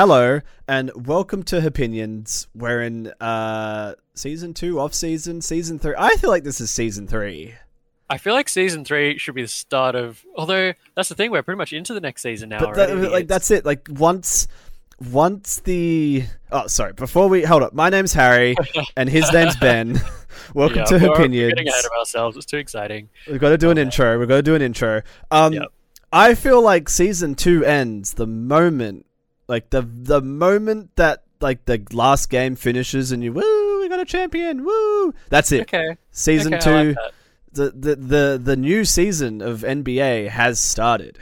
hello and welcome to Opinions. We're in uh season two, off season, season three. I feel like this is season three. I feel like season three should be the start of. Although that's the thing, we're pretty much into the next season now. But that, like that's it. Like once once the oh sorry, before we hold up, my name's Harry and his name's Ben. welcome yeah, to we're- we're Opinions. Getting ahead of ourselves. It's too exciting. We've got to do an intro. We've got to do an intro. Um, Yep. I feel like season two ends the moment, like the the moment that like the last game finishes and you woo, we got a champion, woo. That's it. Okay. Season okay, two, like the, the the the new season of NBA has started.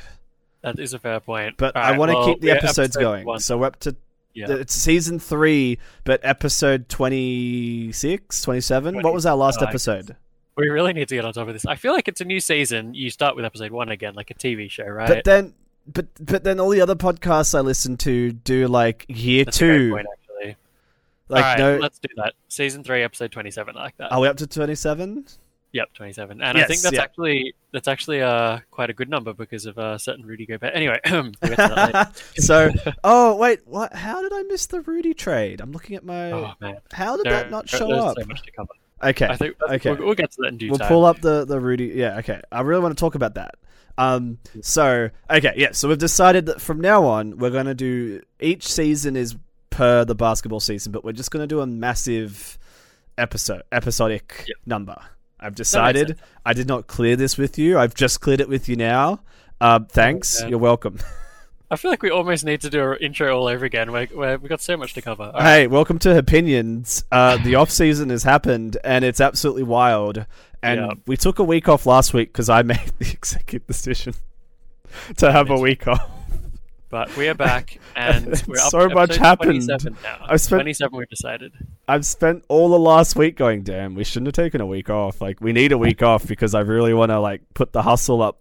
That is a fair point. But All I right, want to well, keep the episodes episode going. one. So we're up to Yeah. it's season three, but episode 26, 27. What was our last 20, episode? We really need to get on top of this. I feel like it's a new season. You start with episode one again, like a TV show, right? But then, but but then all the other podcasts I listen to do like year That's a two. point, actually. Like All right, no, let's do that. Season three, episode twenty-seven. I like that. are we up to twenty seven? Yep, twenty-seven. And I think that's yeah. actually that's actually uh quite a good number because of uh, certain Rudy Gobert. Anyway, we'll get to that later. so, oh wait, what? How did I miss the Rudy trade? I'm looking at my. Oh man, how did There- that not there- show there's up? so much to cover. Okay, I think okay. we'll, we'll get to that in due we'll time. pull up the the Rudy. Yeah, okay. I really want to talk about that. Um, so okay, yeah. So we've decided that from now on we're going to do each season is per the basketball season, but we're just going to do a massive episode episodic Yep. number. I've decided. I did not clear this with you. I've just cleared it with you now. Uh, thanks. Okay. You're welcome. I feel like we almost need to do an intro all over again. We're, we're, we've got so much to cover. All right. Hey, welcome to Opinions. Uh, the off season has happened, and it's absolutely wild. And Yeah. we took a week off last week because I made the executive decision to have a week off. But we are back, and we're up So to much happened. 27 now. I spent- 27 we've decided. I've spent all the last week going, damn, we shouldn't have taken a week off. Like, we need a week off because I really want to like put the hustle up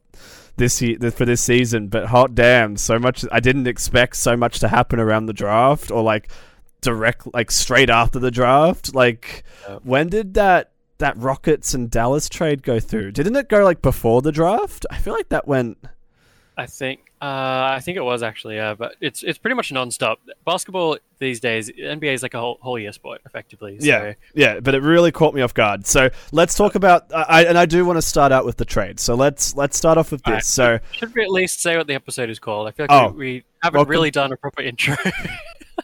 this year for this season. But hot damn, so much. I didn't expect so much to happen around the draft or like direct, like straight after the draft. Like, Yep. when did that that Rockets and Dallas trade go through? Didn't it go like before the draft? I feel like that went. I think uh, I think it was actually, yeah. But it's it's pretty much non-stop. Basketball these days, NBA is like a whole, whole year sport, effectively. So, Yeah, yeah, but it really caught me off guard. So let's talk about. I and I do want to start out with the trade. So let's let's start off with this. Alright. So Should we at least say what the episode is called? I feel like Oh, we, we haven't welcome- really done a proper intro.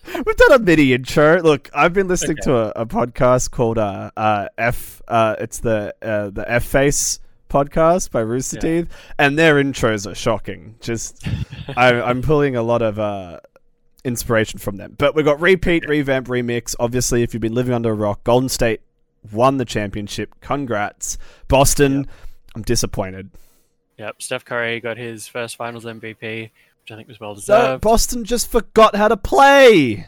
we've done a mini intro. Look, I've been listening Okay. to a, a podcast called uh, uh, F. Uh, it's the uh, the F Face podcast by Rooster Yeah. Teeth, and their intros are shocking. Just I, I'm pulling a lot of uh, inspiration from them. But we've got repeat, revamp, remix. Obviously, if you've been living under a rock, Golden State won the championship. Congrats, Boston. I'm disappointed. yep, Steph Curry got his first Finals MVP, which I think was well So deserved. Boston just forgot how to play.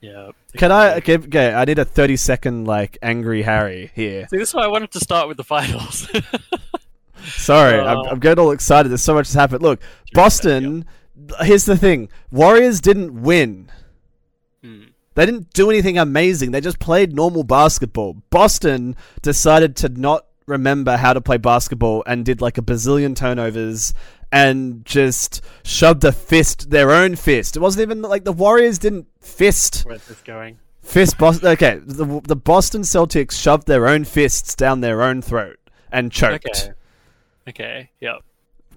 yeah. Can I? Okay, okay, I need a 30 second like angry Harry here. See, this is why I wanted to start with the finals. Sorry, I'm, Uh, I'm getting all excited. There's so much has happened. Look, Boston. Here's the thing: Warriors didn't win. Hmm. They didn't do anything amazing. They just played normal basketball. Boston decided to not remember how to play basketball and did like a bazillion turnovers and just shoved a fist, their own fist. It wasn't even like the Warriors didn't fist Where's this going? Fist Boston. Okay, the, the Boston Celtics shoved their own fists down their own throat and choked. Okay. Okay. Yep.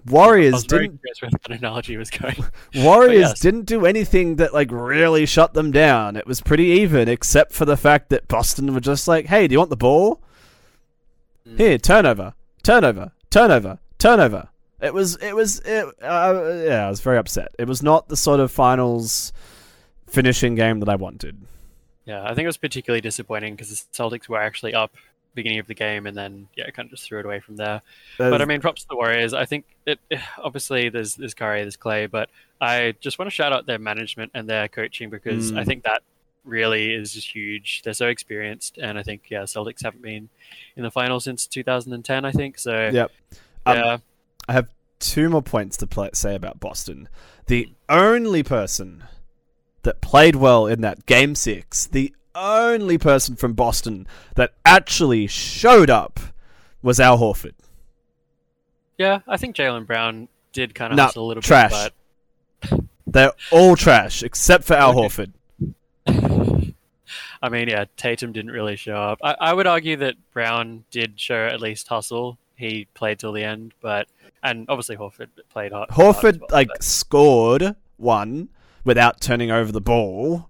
Warriors didn't. where that analogy was going. Warriors yes. didn't do anything that like really shut them down. It was pretty even, except for the fact that Boston were just like, "Hey, do you want the ball? Mm. Here, turnover, turnover, turnover, turnover." It was. It was. It, uh, yeah, I was very upset. It was not the sort of finals finishing game that I wanted. Yeah, I think it was particularly disappointing because the Celtics were actually up beginning of the game and then yeah, kind of just threw it away from there. But I mean, props to the Warriors. I think it obviously there's there's Curry, there's Clay, but I just want to shout out their management and their coaching because Mm. I think that really is just huge. They're so experienced, and I think yeah, Celtics haven't been in the final since 2010. I think so. Yep. Um, Yeah, I have two more points to play, say about Boston. The only person that played well in that game six, the only person from Boston that actually showed up was Al Horford. yeah. I think Jaylen Brown did kind of hustle a little trash. bit, but They're all trash except for Al. Horford. I mean, yeah, Tatum didn't really show up. I, I would argue that Brown did show at least hustle. He played till the end, but and obviously Horford played hard. Horford well, like but- scored one without turning over the ball.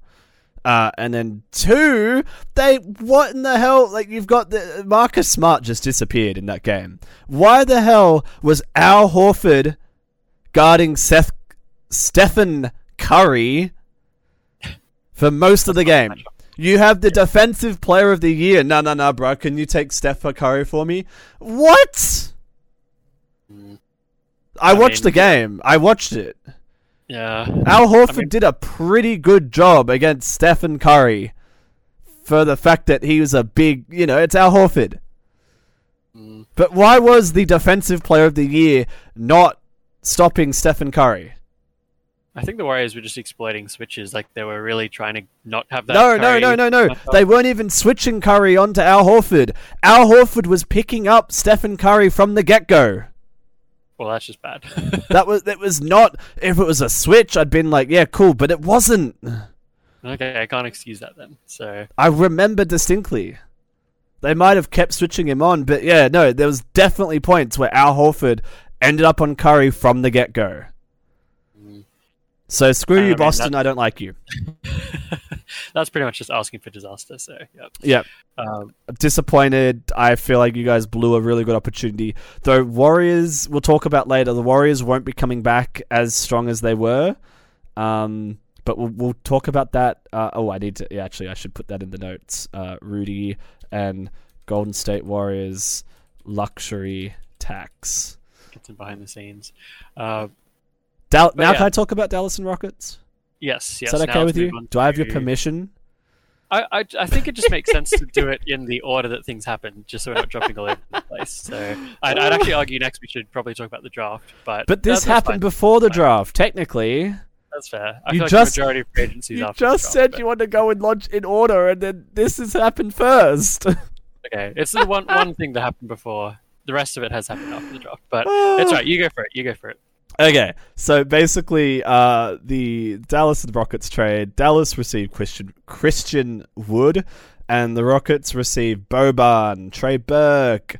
Uh, and then two, they what in the hell? Like you've got the Marcus Smart just disappeared in that game. Why the hell was Al Horford guarding Seth Stephen Curry for most of the game? You have the defensive player of the year. No, no, no, bro. Can you take Steph Curry for me? What? Mm, I, I watched mean- the game. I watched it. yeah, Al Horford mean- did a pretty good job against Stephen Curry for the fact that he was a big, you know, it's Al Horford. Mm, But why was the defensive player of the year not stopping Stephen Curry? I think the Warriors were just exploiting switches. Like they were really trying to not have that. No, no, Curry no, no, no. up. They weren't even switching Curry onto Al Horford. Al Horford was picking up Stephen Curry from the get go. Well, that's just bad. That was that was not if it was a switch, I'd been like, yeah, cool, but it wasn't. okay, I can't excuse that then. So I remember distinctly. They might have kept switching him on, but yeah, no, there was definitely points where Al Horford ended up on Curry from the get go. So screw I you, mean, Boston. that- I don't like you. that's pretty much just asking for disaster. So yeah. Yeah, Um, disappointed. I feel like you guys blew a really good opportunity. Though Warriors, we'll talk about later. The Warriors won't be coming back as strong as they were. Um, but we'll, we'll talk about that. Uh, oh, I need to. Yeah, actually, I should put that in the notes. Uh, Rudy and Golden State Warriors luxury tax. get some behind the scenes. Uh, Dal- now, yeah. can I talk about Dallas and Rockets? yes, yes. Is that okay with you? Do I have your permission? I, I, I think it just makes sense to do it in the order that things happen, just so we're not jumping all over the place. So I'd, I'd actually argue next we should probably talk about the draft, but But this happened fine. before the draft. Technically, That's fair. I You feel like just- the majority of agencies you just draft, said but- you want to go in log- in order, and then this has happened first. Okay, it's the one one thing that happened before. The rest of it has happened after the draft, but it's right. You go for it. You go for it. Okay, so basically, uh, the Dallas and Rockets trade. Dallas received Christian Christian Wood, and the Rockets received Boban, Trey Burke,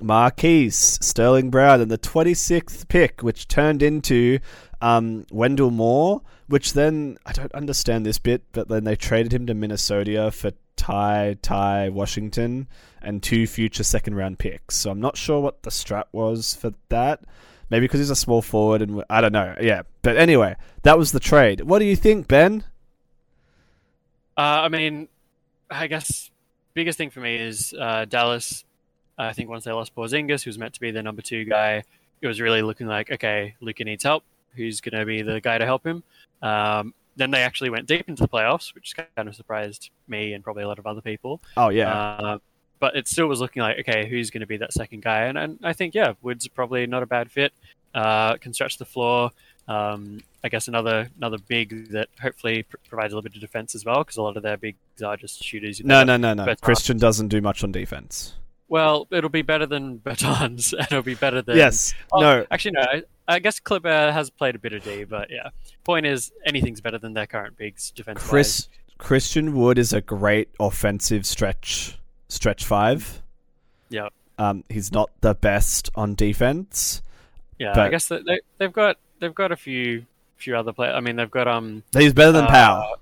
Marquese, Sterling Brown, and the 26th pick, which turned into um, Wendell Moore. Which then I don't understand this bit, but then they traded him to Minnesota for Ty Ty Washington and two future second round picks. So I'm not sure what the strat was for that. Maybe because he's a small forward, and I don't know. Yeah, but anyway, that was the trade. What do you think, Ben? Uh, I mean, I guess biggest thing for me is uh, Dallas. I think once they lost Porzingis, who was meant to be the number two guy, it was really looking like okay, Luka needs help. Who's going to be the guy to help him? Um, then they actually went deep into the playoffs, which kind of surprised me and probably a lot of other people. Oh yeah, Uh, but it still was looking like, okay, who's going to be that second guy? And, and I think, yeah, Wood's probably not a bad fit. Uh, can stretch the floor. Um, I guess another another big that hopefully pr- provides a little bit of defense as well, because a lot of their bigs are just shooters. no, no, no, no. Bertans. Christian doesn't do much on defense. Well, it'll be better than Bertans, and it'll be better than. yes, Oh, no. Actually, no. I, I guess Kleber has played a bit of D, but yeah. Point is, anything's better than their current bigs defense. Chris Christian Wood is a great offensive stretch stretch five. Yeah. Um, he's not the best on defense. Yeah, I guess that they, they've got they've got a few few other players. I mean, they've got um He's better than Uh, Powell.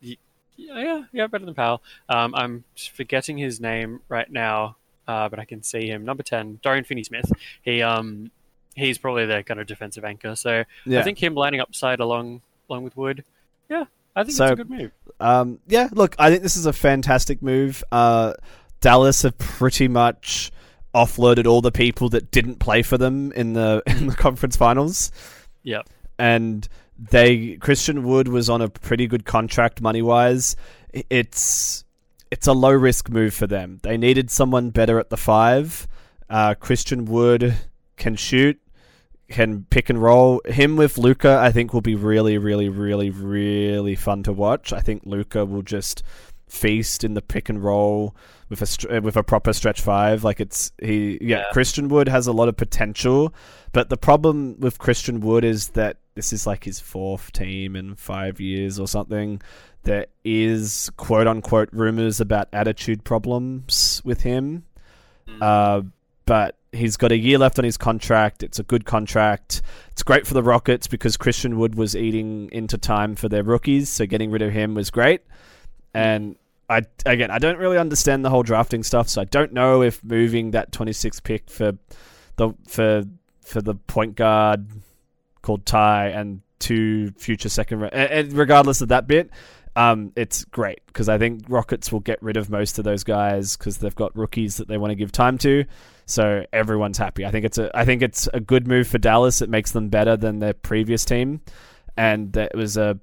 Yeah, yeah, yeah, better than Powell. Um, I'm forgetting his name right now, uh, but I can see him. Number ten, Dorian Finney-Smith. He um, he's probably their kind of defensive anchor. So Yeah. I think him lining up side along along with Wood. Yeah, I think So- it's a good move. Um, yeah, look, I think this is a fantastic move. Uh, Dallas have pretty much offloaded all the people that didn't play for them in the in the conference finals. Yeah. and they Christian Wood was on a pretty good contract money wise. It's it's a low risk move for them. They needed someone better at the five. Uh, Christian Wood can shoot, can pick and roll. Him with Luka, I think, will be really, really, really, really fun to watch. I think Luka will just feast in the pick and roll with a str- with a proper stretch five. Like it's he, yeah, Yeah. Christian Wood has a lot of potential, but the problem with Christian Wood is that this is like his fourth team in five years or something. There is quote unquote rumors about attitude problems with him. Mm. Uh, but he's got a year left on his contract. It's a good contract. It's great for the Rockets because Christian Wood was eating into time for their rookies, so getting rid of him was great. And I again, I don't really understand the whole drafting stuff, so I don't know if moving that 26th pick for the for for the point guard called Ty and two future second, and regardless of that bit, um, it's great because I think Rockets will get rid of most of those guys because they've got rookies that they want to give time to. So everyone's happy. I think it's a I think it's a good move for Dallas. It makes them better than their previous team, and that was a, a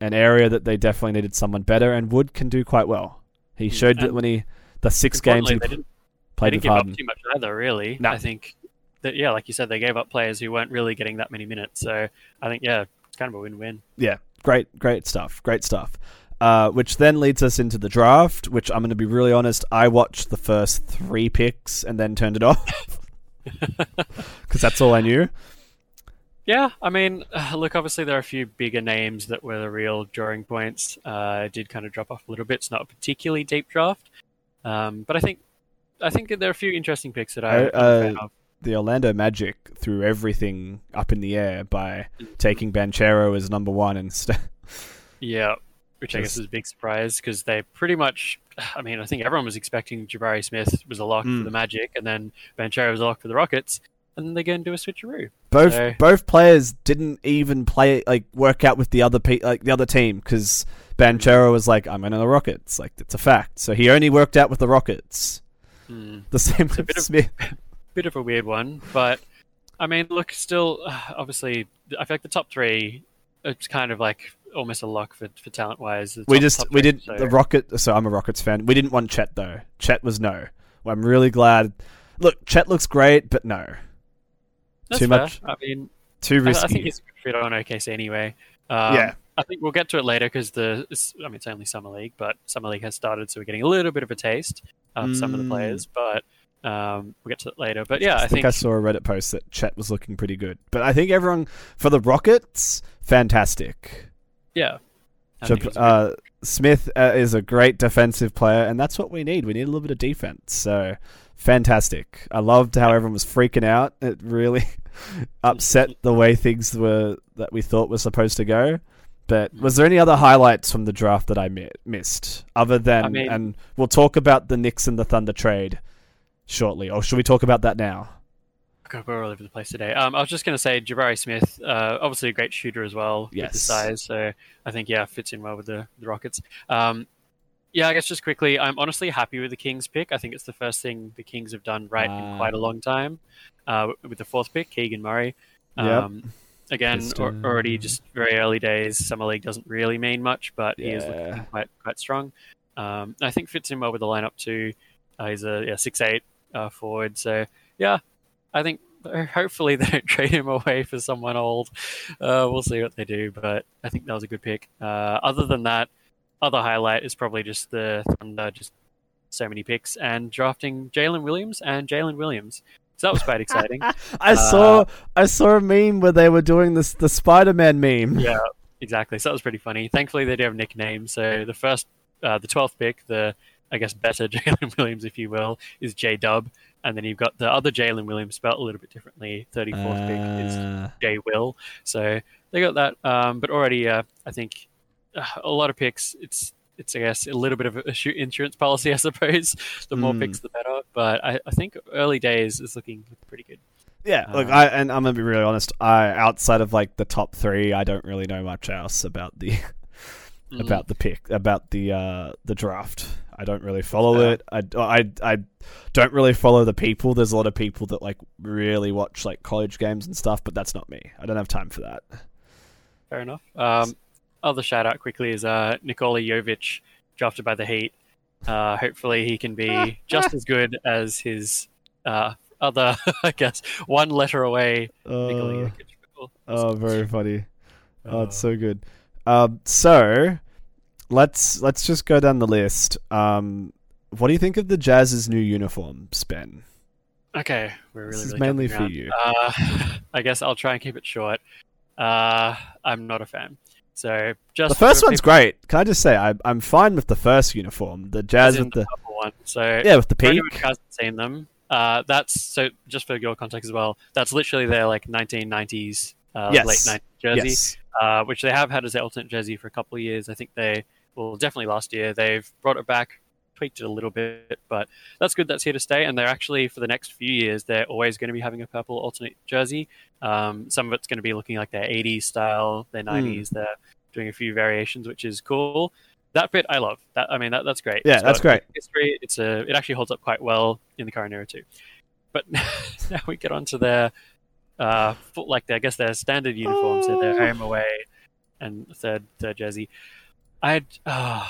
an area that they definitely needed someone better. And Wood can do quite well. He mm, showed that when he the six games he played they didn't give Harden. up too much either. Really, no. I think that yeah, like you said, they gave up players who weren't really getting that many minutes. So I think yeah, it's kind of a win-win. Yeah, great, great stuff. Great stuff. Uh, which then leads us into the draft, which I'm going to be really honest, I watched the first three picks and then turned it off. Because that's all I knew. Yeah, I mean, look, obviously there are a few bigger names that were the real drawing points. Uh, did kind of drop off a little bit. It's not a particularly deep draft, um, but I think I think there are a few interesting picks that I. Uh, the Orlando Magic threw everything up in the air by mm-hmm. taking Banchero as number one instead. Yeah, which I guess is a big surprise because they pretty much. I mean, I think everyone was expecting Jabari Smith was a lock mm. for the Magic, and then Banchero was a lock for the Rockets, and then they go and do a switcheroo. Both so... both players didn't even play like work out with the other pe- like the other team because Banchero was like, "I'm in the Rockets," like it's a fact. So he only worked out with the Rockets. Mm. The same with bit Smith. Of, bit of a weird one, but I mean, look, still, obviously, I feel like the top three. It's kind of like almost a lock for, for talent wise. We just we did so. the Rocket. So I'm a Rockets fan. We didn't want Chet though. Chet was no. Well, I'm really glad. Look, Chet looks great, but no. That's too fair. much. I mean, too risky. I, I think he's fit on OKC anyway. Um, yeah. I think we'll get to it later because the I mean it's only summer league, but summer league has started, so we're getting a little bit of a taste of mm. some of the players. But um, we'll get to it later. But yeah, I, I think, think, I saw a Reddit post that Chet was looking pretty good. But I think everyone for the Rockets, fantastic. Yeah. Uh, Smith uh, is a great defensive player, and that's what we need. We need a little bit of defense. So fantastic. I loved how everyone was freaking out. It really upset the way things were that we thought were supposed to go. But was there any other highlights from the draft that I mi- missed, other than? I mean, and we'll talk about the Knicks and the Thunder trade shortly, or should we talk about that now? God, we're all over the place today. Um, I was just going to say Jabari Smith, uh, obviously a great shooter as well yes. with the size. So I think yeah, fits in well with the, the Rockets. Um, yeah, I guess just quickly, I'm honestly happy with the Kings pick. I think it's the first thing the Kings have done right uh, in ah. quite a long time. Uh, with the fourth pick, Keegan Murray. Um, yep. Again, just, uh, already just very early days. Summer league doesn't really mean much, but yeah. he is looking quite quite strong. Um, I think fits in well with the lineup too. Uh, he's a yeah, six eight uh, forward, so yeah, I think hopefully they don't trade him away for someone old. Uh, we'll see what they do, but I think that was a good pick. Uh, other than that, other highlight is probably just the Thunder, just so many picks and drafting Jalen Williams and Jalen Williams. So that was quite exciting. I uh, saw I saw a meme where they were doing this the Spider Man meme. Yeah, exactly. So that was pretty funny. Thankfully, they do have nicknames. So the first, uh, the twelfth pick, the I guess better Jalen Williams, if you will, is J Dub, and then you've got the other Jalen Williams spelled a little bit differently. Thirty fourth uh... pick is uh. J Will. So they got that. Um, but already, uh, I think a lot of picks. It's it's I guess a little bit of a insurance policy, I suppose. The more mm. picks, the better. But I, I think early days is looking, pretty good. Yeah, look, um, I and I'm gonna be really honest. I outside of like the top three, I don't really know much else about the mm. about the pick about the uh the draft. I don't really follow yeah. it. I, I, I don't really follow the people. There's a lot of people that like really watch like college games and stuff, but that's not me. I don't have time for that. Fair enough. Um, other shout out quickly is uh, Nikola Jovic, drafted by the Heat. Uh, hopefully, he can be just as good as his uh, other, I guess, one letter away. Uh, oh, very funny. Oh, it's so good. Um, so let's let's just go down the list. Um, what do you think of the Jazz's new uniform, Ben? Okay, we're really, this is really mainly for you. Uh, I guess I'll try and keep it short. Uh, I'm not a fan. So just the first one's people- great. Can I just say I, I'm fine with the first uniform, the jazz with the purple one. So yeah with the peak. anyone who hasn't seen them, uh, that's so just for your context as well. That's literally their like 1990s, uh, Yes. late 90s jersey, Yes, uh, which they have had as their alternate jersey for a couple of years. I think they, well, definitely last year they've brought it back, tweaked it a little bit, but that's good. That's here to stay. And they're actually for the next few years, they're always going to be having a purple alternate jersey. Um, some of it's going to be looking like their 80s style, their 90s. They're doing a few variations, which is cool. That bit I love. That I mean, that, that's great. Yeah, It's that's great. History. It's a. It actually holds up quite well in the current era too. But now we get on to their, uh, like their, I guess their standard uniforms. So their Oh. home away, and third third jersey. I'd. Uh,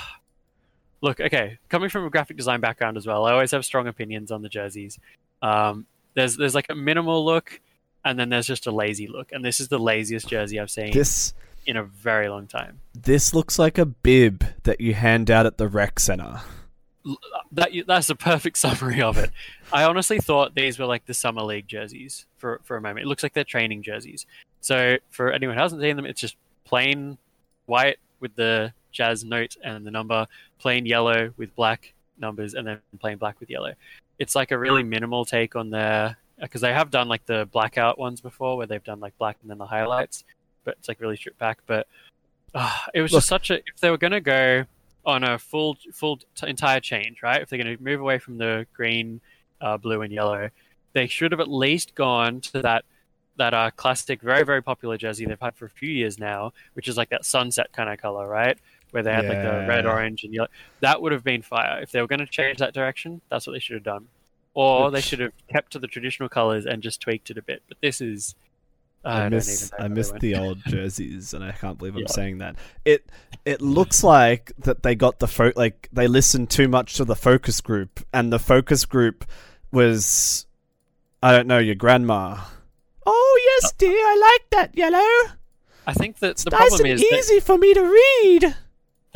look, okay. Coming from a graphic design background as well, I always have strong opinions on the jerseys. Um, there's there's like a minimal look, and then there's just a lazy look, and this is the laziest jersey I've seen this in a very long time. this looks like a bib that you hand out at the rec center. that that's a perfect summary of it. I honestly thought these were like the summer league jerseys for for a moment. It looks like they're training jerseys. So for anyone who hasn't seen them, it's just plain white with the jazz note and the number, plain yellow with black numbers, and then plain black with yellow. It's like a really minimal take on their because they have done like the blackout ones before, where they've done like black and then the highlights, but it's like really stripped back. But uh, it was just such a if they were gonna go on a full full t- entire change, right? If they're going to move away from the green, uh, blue, and yellow, they should have at least gone to that that uh, classic, very very popular jersey they've had for a few years now, which is like that sunset kind of color, right? Where they had like the red, orange, and yellow. That would have been fire if they were going to change that direction. That's what they should have done, or they should have kept to the traditional colors and just tweaked it a bit. But this is. I, I miss I miss the old jerseys, and I can't believe I'm Yeah. saying that. It it looks like that they got the fo- like they listened too much to the focus group, and the focus group was I don't know your grandma. Oh yes, uh, dear, I like that yellow. I think that It's the nice problem and is that easy for me to read.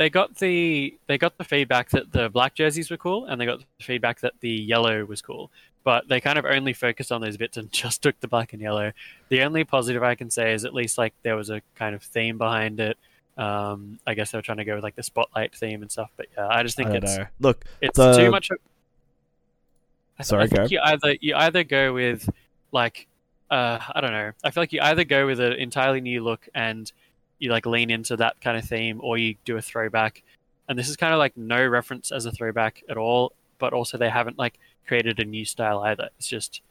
They got the they got the feedback that the black jerseys were cool, and they got the feedback that the yellow was cool. But they kind of only focused on those bits and just took the black and yellow. The only positive I can say is at least like there was a kind of theme behind it. Um, I guess they were trying to go with like the spotlight theme and stuff. But yeah, I just think I it's know. Look, it's the- too much. I, th- Sorry, I think go. you either you either go with like uh, I don't know. I feel like you either go with an entirely new look and you like lean into that kind of theme, or you do a throwback. And this is kind of like no reference as a throwback at all, but also they haven't like created a new style either. It's just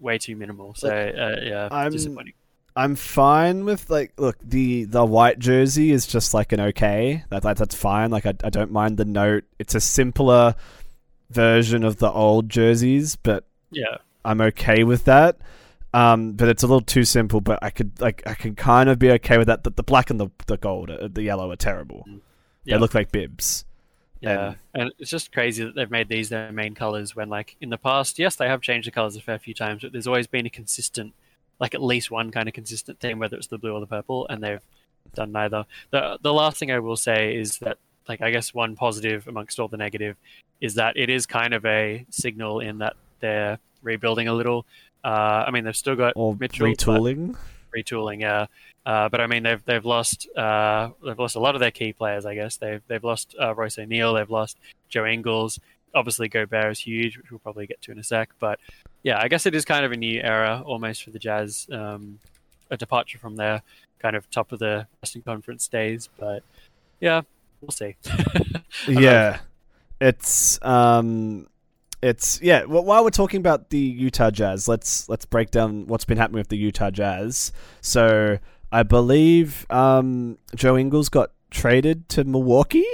way too minimal. So uh, yeah, I'm- disappointing. I'm fine with like look the the white jersey is just like an okay that, that that's fine like I, I don't mind the note it's a simpler version of the old jerseys but Yeah, I'm okay with that um but it's a little too simple but I could like I can kind of be okay with that the, the black and the the gold uh, the yellow are terrible yeah. they look like bibs Yeah, and it's just crazy that they've made these their main colors when, like, in the past, yes, they have changed the colors a fair few times, but there's always been a consistent, like, at least one kind of consistent theme, whether it's the blue or the purple, and they've done neither. the The last thing I will say is that, like, I guess one positive amongst all the negative is that it is kind of a signal in that they're rebuilding a little. Uh, I mean, they've still got or Mitchell, retooling retooling. Yeah, uh, but I mean they've they've lost uh, they've lost a lot of their key players. I guess they've they've lost uh, Royce O'Neale. They've lost Joe Ingles. Obviously, Gobert is huge, which we'll probably get to in a sec. But yeah, I guess it is kind of a new era almost for the Jazz. Um, a departure from their kind of top of the Western Conference days. But yeah, we'll see. know. yeah it's um it's yeah well, while we're talking about the utah jazz let's let's break down what's been happening with the utah jazz. So i believe um joe ingles got traded to milwaukee?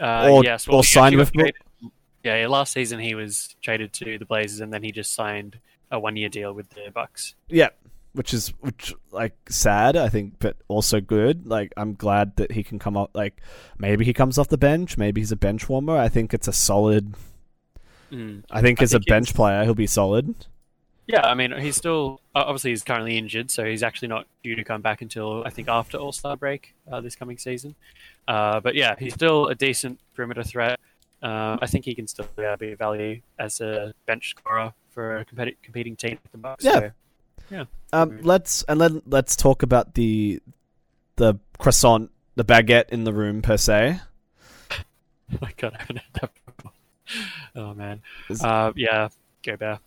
Uh, Or- yes, or signed with traded- Yeah, yeah, last season he was traded to the Blazers, and then he just signed a one-year deal with the Bucks. yeah which is which like sad i think but also good. Like i'm glad that he can come up like maybe he comes off the bench maybe he's a bench warmer. I think it's a solid Mm. i think I as think a bench he's- player he'll be solid Yeah, I mean, he's still obviously he's currently injured, so he's actually not due to come back until I think after All Star break uh, this coming season. Uh, but yeah, he's still a decent perimeter threat. Uh, I think he can still yeah, be of value as a bench scorer for a competi- competing team with the Bucks. Yeah. So, yeah. Um, let's and then let's talk about the the croissant, the baguette in the room per se. Oh my god, I haven't had that. Oh man. Uh, yeah, go bear.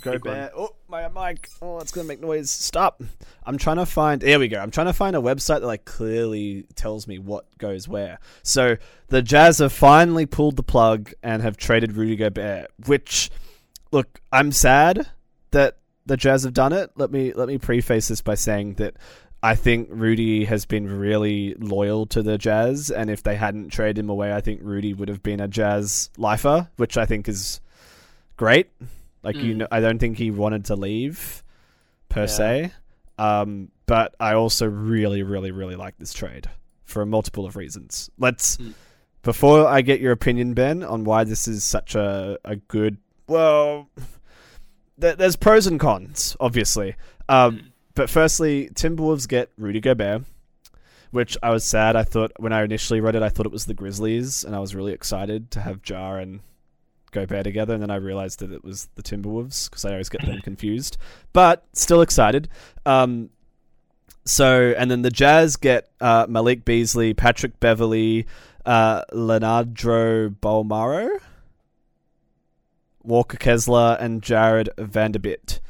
Go bear. Oh, my mic. Oh, it's gonna make noise. Stop. I'm trying to find. Here we go. I'm trying to find a website that like clearly tells me what goes where. So the Jazz have finally pulled the plug and have traded Rudy Gobert. Which, look, I'm sad that the Jazz have done it. Let me let me preface this by saying that I think Rudy has been really loyal to the Jazz, and if they hadn't traded him away, I think Rudy would have been a Jazz lifer, which I think is great. Like mm. you know, I don't think he wanted to leave per yeah. se. Um, but I also really, really, really like this trade for a multiple of reasons. Let's mm. before I get your opinion, Ben, on why this is such a a good. Well, th- there's pros and cons, obviously. Um, mm. But firstly, Timberwolves get Rudy Gobert, which I was sad. I thought when I initially read it, I thought it was the Grizzlies, and I was really excited to have Ja and Gobert together, and then I realized that it was the Timberwolves because I always get them confused. But still excited. Um, so, and then the Jazz get uh, Malik Beasley, Patrick Beverley, uh, Leandro Bolmaro, Walker Kessler, and Jarred Vanderbilt,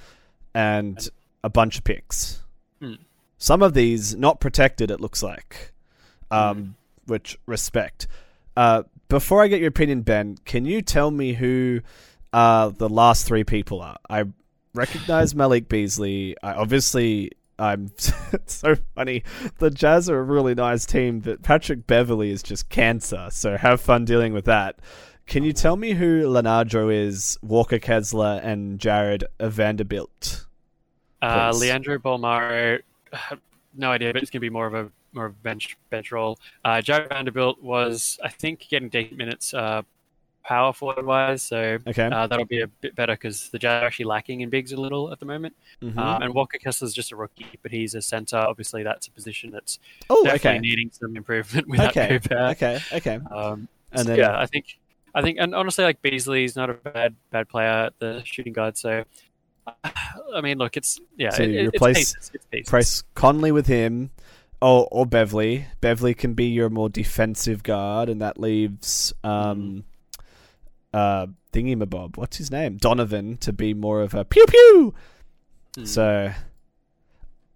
and a bunch of picks. Mm. Some of these not protected, it looks like, um, mm. which respect. Uh, before I get your opinion, Ben, can you tell me who uh, the last three people are? I recognize Malik Beasley. I obviously I'm so funny. The Jazz are a really nice team, but Patrick Beverley is just cancer. So have fun dealing with that. Can you tell me who Leandro is, Walker Kessler, and Jarred Vanderbilt? Uh, Leandro Bolmaro, no idea, but it's going to be more of a more bench bench role. Uh, Vanderbilt was, I think, getting decent minutes uh, power forward wise, so okay. uh, that'll be a bit better because the Jazz are actually lacking in bigs a little at the moment. Mm-hmm. Um, and Walker Kessler is just a rookie, but he's a center. Obviously, that's a position that's oh, definitely okay. needing some improvement without okay. Gobert. Okay, okay. Um, and then, yeah, I think, I think, and honestly, like Beasley's not a bad bad player at the shooting guard, so. I mean, look, it's yeah. So it, you it's replace pieces, it's pieces. replace Conley with him, or or Beverly. Beverley can be your more defensive guard, and that leaves um, uh, Thingy What's his name? Donovan to be more of a pew pew. Mm. So,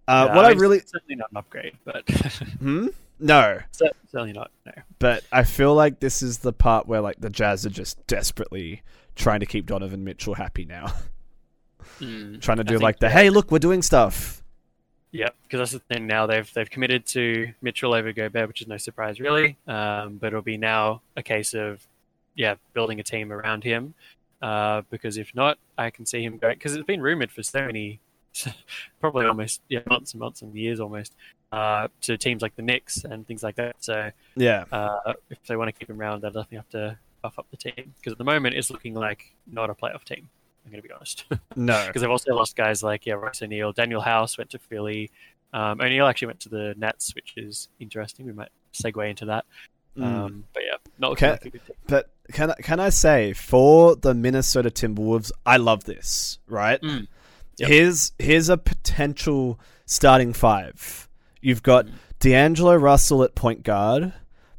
uh, what I mean, really certainly not an upgrade, but hmm no, cer- certainly not. No. but I feel like this is the part where like the Jazz are just desperately trying to keep Donovan Mitchell happy now, Mm. trying to do like the hey look we're doing stuff. Yeah, because that's the thing now. They've they've committed to Mitchell over Gobert, which is no surprise really. Um, but it'll be now a case of yeah, building a team around him. Uh, because if not, I can see him going. Because it's been rumored for so many, probably almost yeah months and months and years almost, uh, to teams like the Knicks and things like that. So Yeah, uh, if they want to keep him around, they'll definitely have to buff up the team. Because at the moment, it's looking like not a playoff team. I'm going to be honest. no, because I've also lost guys like yeah Royce O'Neale. Danuel House went to Philly. Um, O'Neale actually went to the Nets, which is interesting. We might segue into that. Mm. Um, but yeah, not looking Okay. like a good team. But can I, can I say for the Minnesota Timberwolves, I love this. Right? Mm. Yep. Here's here's a potential starting five. You've got Mm. D'Angelo Russell at point guard.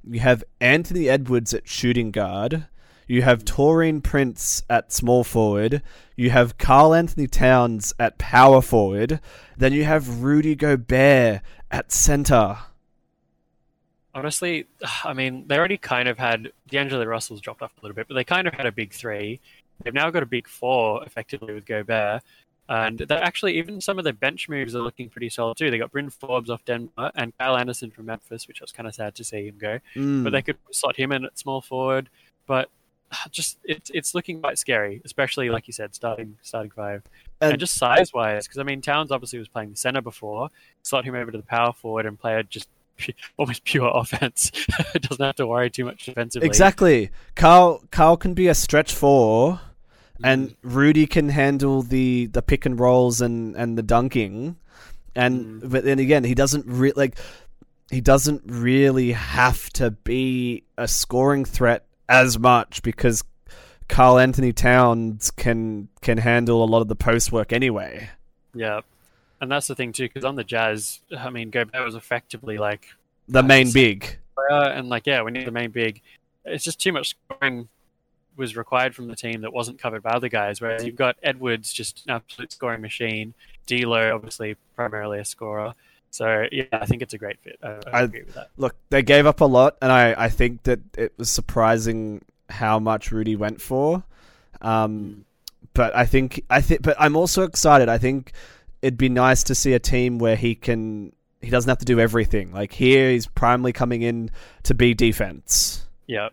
You have Anthony Edwards at shooting guard. You have Taurean Prince at small forward. You have Karl-Anthony Towns at power forward. Then you have Rudy Gobert at center. Honestly, I mean, they already kind of had D'Angelo Russell's dropped off a little bit, but they kind of had a big three. They've now got a big four, effectively, with Gobert. And they're actually, even some of their bench moves are looking pretty solid too. They got Bryn Forbes off Denver and Kyle Anderson from Memphis, which I was kind of sad to see him go. Mm. But they could slot him in at small forward. But just it's it's looking quite scary, especially like you said, starting starting five, and, And- just size wise. Because I mean, Towns obviously was playing the center before. Slot him over to the power forward and play a just almost pure offense. Doesn't have to worry too much defensively. Exactly. Karl Karl can be a stretch four, Mm. and Rudy can handle the the pick and rolls and and the dunking, and Mm. but then again he doesn't re- like he doesn't really have to be a scoring threat as much because Karl-Anthony Towns can can handle a lot of the post work anyway. Yeah. and that's the thing too, because on the Jazz, I mean, Gobert was effectively like the main big, and like yeah, we need the main big. It's just too much scoring was required from the team that wasn't covered by other guys. Whereas you've got Edwards, just an absolute scoring machine. D'Lo, obviously, primarily a scorer. So yeah, I think it's a great fit. I, I, I agree with that. Look, they gave up a lot, and I, I think that it was surprising how much Rudy went for. Um, but I think I think, but I'm also excited. I think it'd be nice to see a team where he can he doesn't have to do everything. Like here, he's primarily coming in to be defense. Yeah.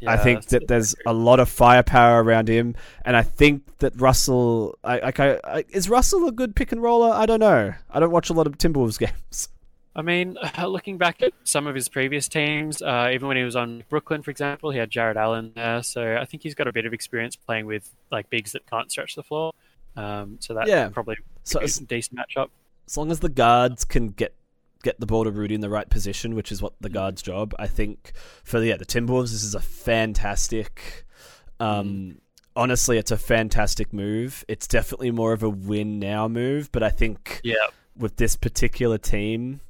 Yeah I think that there's a lot of firepower around him, and I think that Russell, I, like, I, I, is Russell a good pick and roller? I don't know. I don't watch a lot of Timberwolves games. I mean, looking back at some of his previous teams, uh, even when he was on Brooklyn, for example, he had Jarrett Allen there, so I think he's got a bit of experience playing with like bigs that can't stretch the floor. Um, so that yeah. probably so a decent matchup. As long as the guards can get get the ball to Rudy in the right position, which is what the guard's job, I think for the, yeah the Timberwolves, this is a fantastic. Um, mm. Honestly, it's a fantastic move. It's definitely more of a win now move, but I think yeah. with this particular team,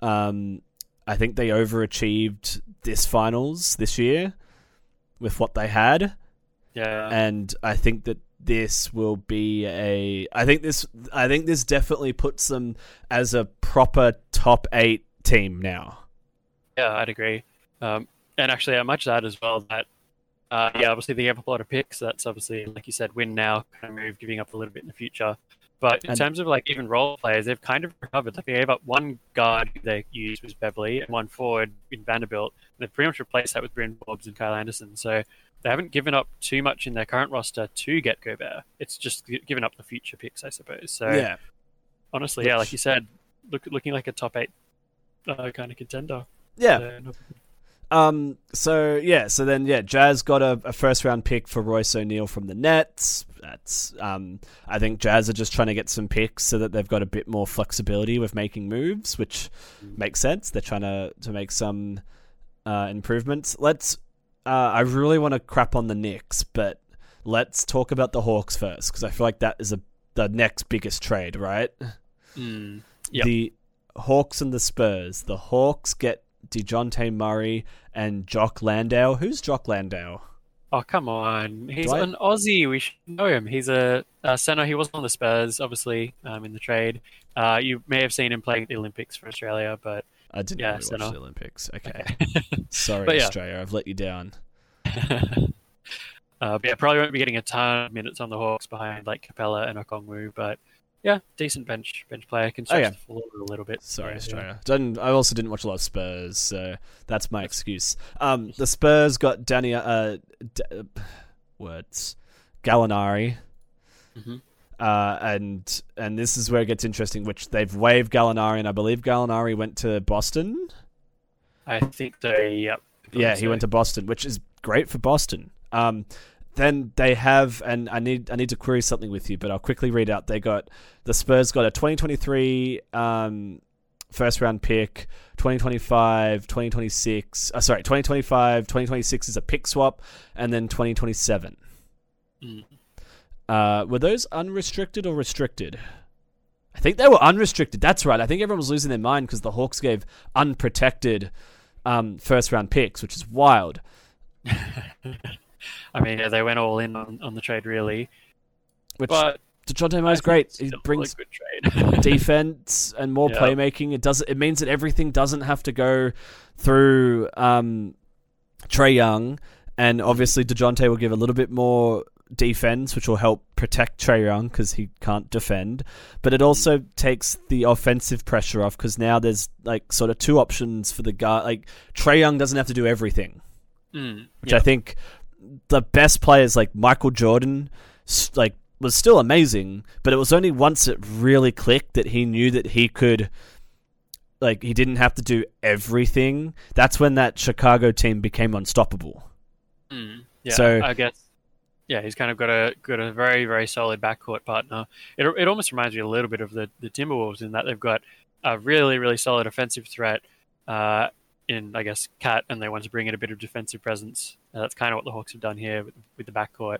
um, I think they overachieved this finals this year with what they had. Yeah, and I think that this will be a I think this I think this definitely puts them as a proper top 8 team now. Yeah, I'd agree. Um, and actually I much that as well that uh, yeah, obviously they have a lot of picks. That's obviously, like you said, win now kind of move, giving up a little bit in the future. But in and, terms of like even role players, they've kind of recovered. Like they gave up one guard they used was Beverley and one forward in Vanderbilt. And they've pretty much replaced that with Bryn Forbes and Kyle Anderson. So they haven't given up too much in their current roster to get Gobert. It's just given up the future picks, I suppose. So yeah, honestly, yeah, like you said, look, looking like a top eight uh, kind of contender. Yeah. Um. So yeah. So then yeah, Jazz got a, a, first round pick for Royce O'Neale from the Nets. That's um. I think Jazz are just trying to get some picks so that they've got a bit more flexibility with making moves, which makes sense. They're trying to to make some uh, improvements. Let's uh, I really want to crap on the Knicks, but let's talk about the Hawks first because I feel like that is a the next biggest trade, right? Mm, yep. The Hawks and the Spurs. The Hawks get Dejounte Murray and Jock Landale. Who's Jock Landale? Oh come on, he's an Aussie. We should know him. He's a, a center. He was on the Spurs, obviously, um, in the trade. Uh, you may have seen him playing at the Olympics for Australia, but I didn't yeah, really watch the Olympics. Okay, okay. sorry, yeah. Australia, I've let you down. uh, but yeah, probably won't be getting a ton of minutes on the Hawks behind like Capela and Okongwu, but yeah, decent bench bench player can stretch oh, yeah. the floor a little bit. Sorry, yeah, Australia. Yeah. I also didn't watch a lot of Spurs, so that's my excuse. Um, the Spurs got Danny uh, D- words Gallinari. Mm-hmm. Uh, and and this is where it gets interesting, which they've waived Gallinari, and I believe Gallinari went to Boston. I think they, yep. Yeah, he went to Boston, which is great for Boston. Um, then they have, and I need I need to query something with you, but I'll quickly read out. They got the Spurs got a 2023 um, first round pick, 2025, 2026. Uh, sorry, 2025, 2026 is a pick swap, and then 2027. Mm. Uh, were those unrestricted or restricted? I think they were unrestricted. That's right. I think everyone was losing their mind because the Hawks gave unprotected um, first round picks, which is wild. I mean, yeah, they went all in on, on the trade, really. Which but Dejounte Murray's great. He brings defense and more yeah. playmaking. It does. It means that everything doesn't have to go through um, Trae Young, and obviously Dejounte will give a little bit more defense, which will help protect Trae Young because he can't defend. But it also takes the offensive pressure off because now there's like sort of two options for the guy. Like Trae Young doesn't have to do everything, mm, which I think the best players like Michael Jordan, like was still amazing, but it was only once it really clicked that he knew that he could. Like he didn't have to do everything. That's when that Chicago team became unstoppable. Mm, yeah, so I guess yeah, he's kind of got a got a very very solid backcourt partner. It it almost reminds me a little bit of the the Timberwolves in that they've got a really really solid offensive threat uh, in I guess KAT, and they want to bring in a bit of defensive presence. Uh, that's kind of what the Hawks have done here with, with the backcourt.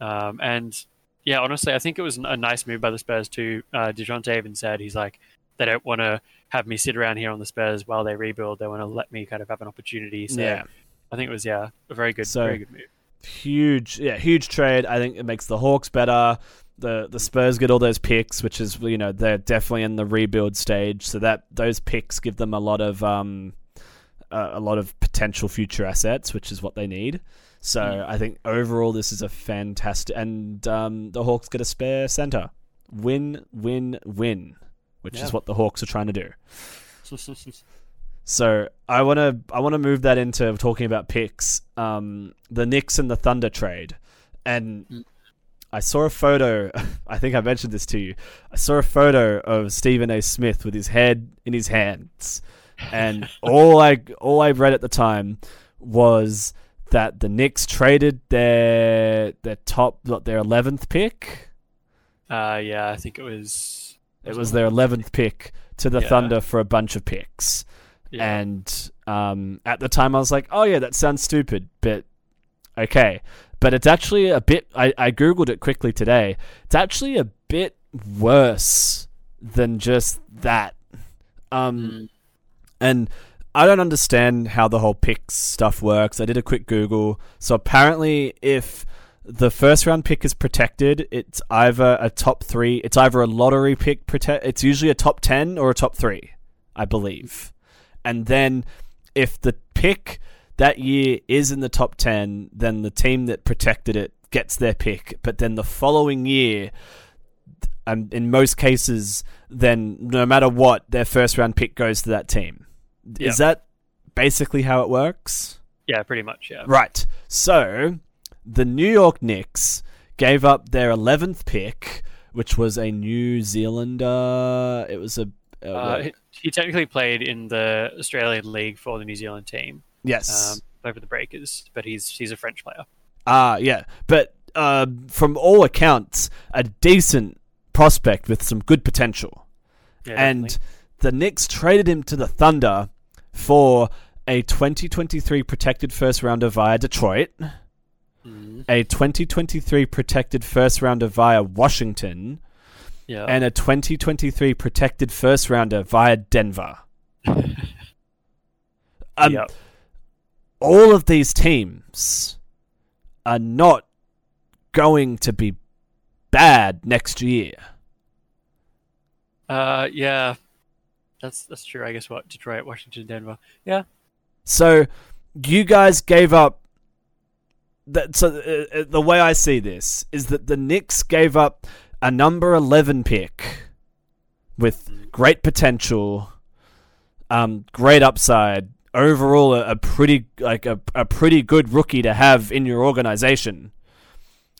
Um, and yeah, honestly, I think it was a nice move by the Spurs too. Uh, Dejounte even said he's like they don't want to have me sit around here on the Spurs while they rebuild. They want to let me kind of have an opportunity. So Yeah. I think it was yeah a very good, So- very good move. huge yeah huge trade i think it makes the hawks better the the spurs get all those picks which is you know they're definitely in the rebuild stage so that those picks give them a lot of um a lot of potential future assets which is what they need so Mm. i think overall this is a fantastic and um the hawks get a spare center win win win which Yeah. is what the hawks are trying to do so I want to I want to move that into talking about picks. Um, the Knicks and the Thunder trade, and Mm. I saw a photo. I think I mentioned this to you. I saw a photo of Stephen A. Smith with his head in his hands, and all I all I read at the time was that the Knicks traded their their top their eleventh pick. uh, yeah, I think it was. It was their eleventh pick to the Yeah. Thunder for a bunch of picks. yeah. And um, at the time, I was like, "Oh yeah, that sounds stupid," but okay. But it's actually a bit. I, I googled it quickly today. It's actually a bit worse than just that. Um, Mm. And I don't understand how the whole picks stuff works. I did a quick Google. So apparently, if the first round pick is protected, it's either a top three. It's either a lottery pick. Protect. It's usually a top ten or a top three, I believe. And then if the pick that year is in the top ten, then the team that protected it gets their pick. But then the following year, um, in most cases, then no matter what, their first round pick goes to that team. Yeah. Is that basically how it works? yeah, pretty much. Yeah. Right. So the New York Knicks gave up their 11th pick, which was a New Zealander. It was a. Uh, Uh, he, technically played in the Australian League for the New Zealand team yes. um, over the Breakers, but he's he's a French player. Ah, yeah. But uh, from all accounts, a decent prospect with some good potential. Yeah, and definitely. the Knicks traded him to the Thunder for a 2023 protected first rounder via Detroit, Mm, a 2023 protected first rounder via Washington, yeah, and a 2023 protected first rounder via Denver. Um, yeah. All of these teams are not going to be bad next year. Uh, yeah, that's that's true. I guess what Detroit, Washington, Denver. Yeah. So you guys gave up. That so uh, uh, the way I see this is that the Knicks gave up a number eleven pick with great potential, um, great upside. Overall, a, a pretty like a, a pretty good rookie to have in your organization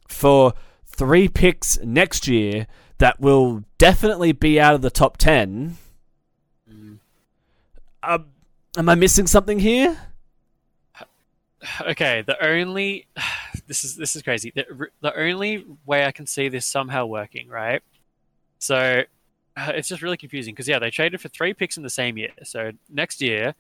for three picks next year that will definitely be out of the top 10 uh, am I missing something here? Okay, the only this is this is crazy. The, the only way I can see this somehow working, right? So uh, it's just really confusing because yeah, they traded for three picks in the same year. So next year,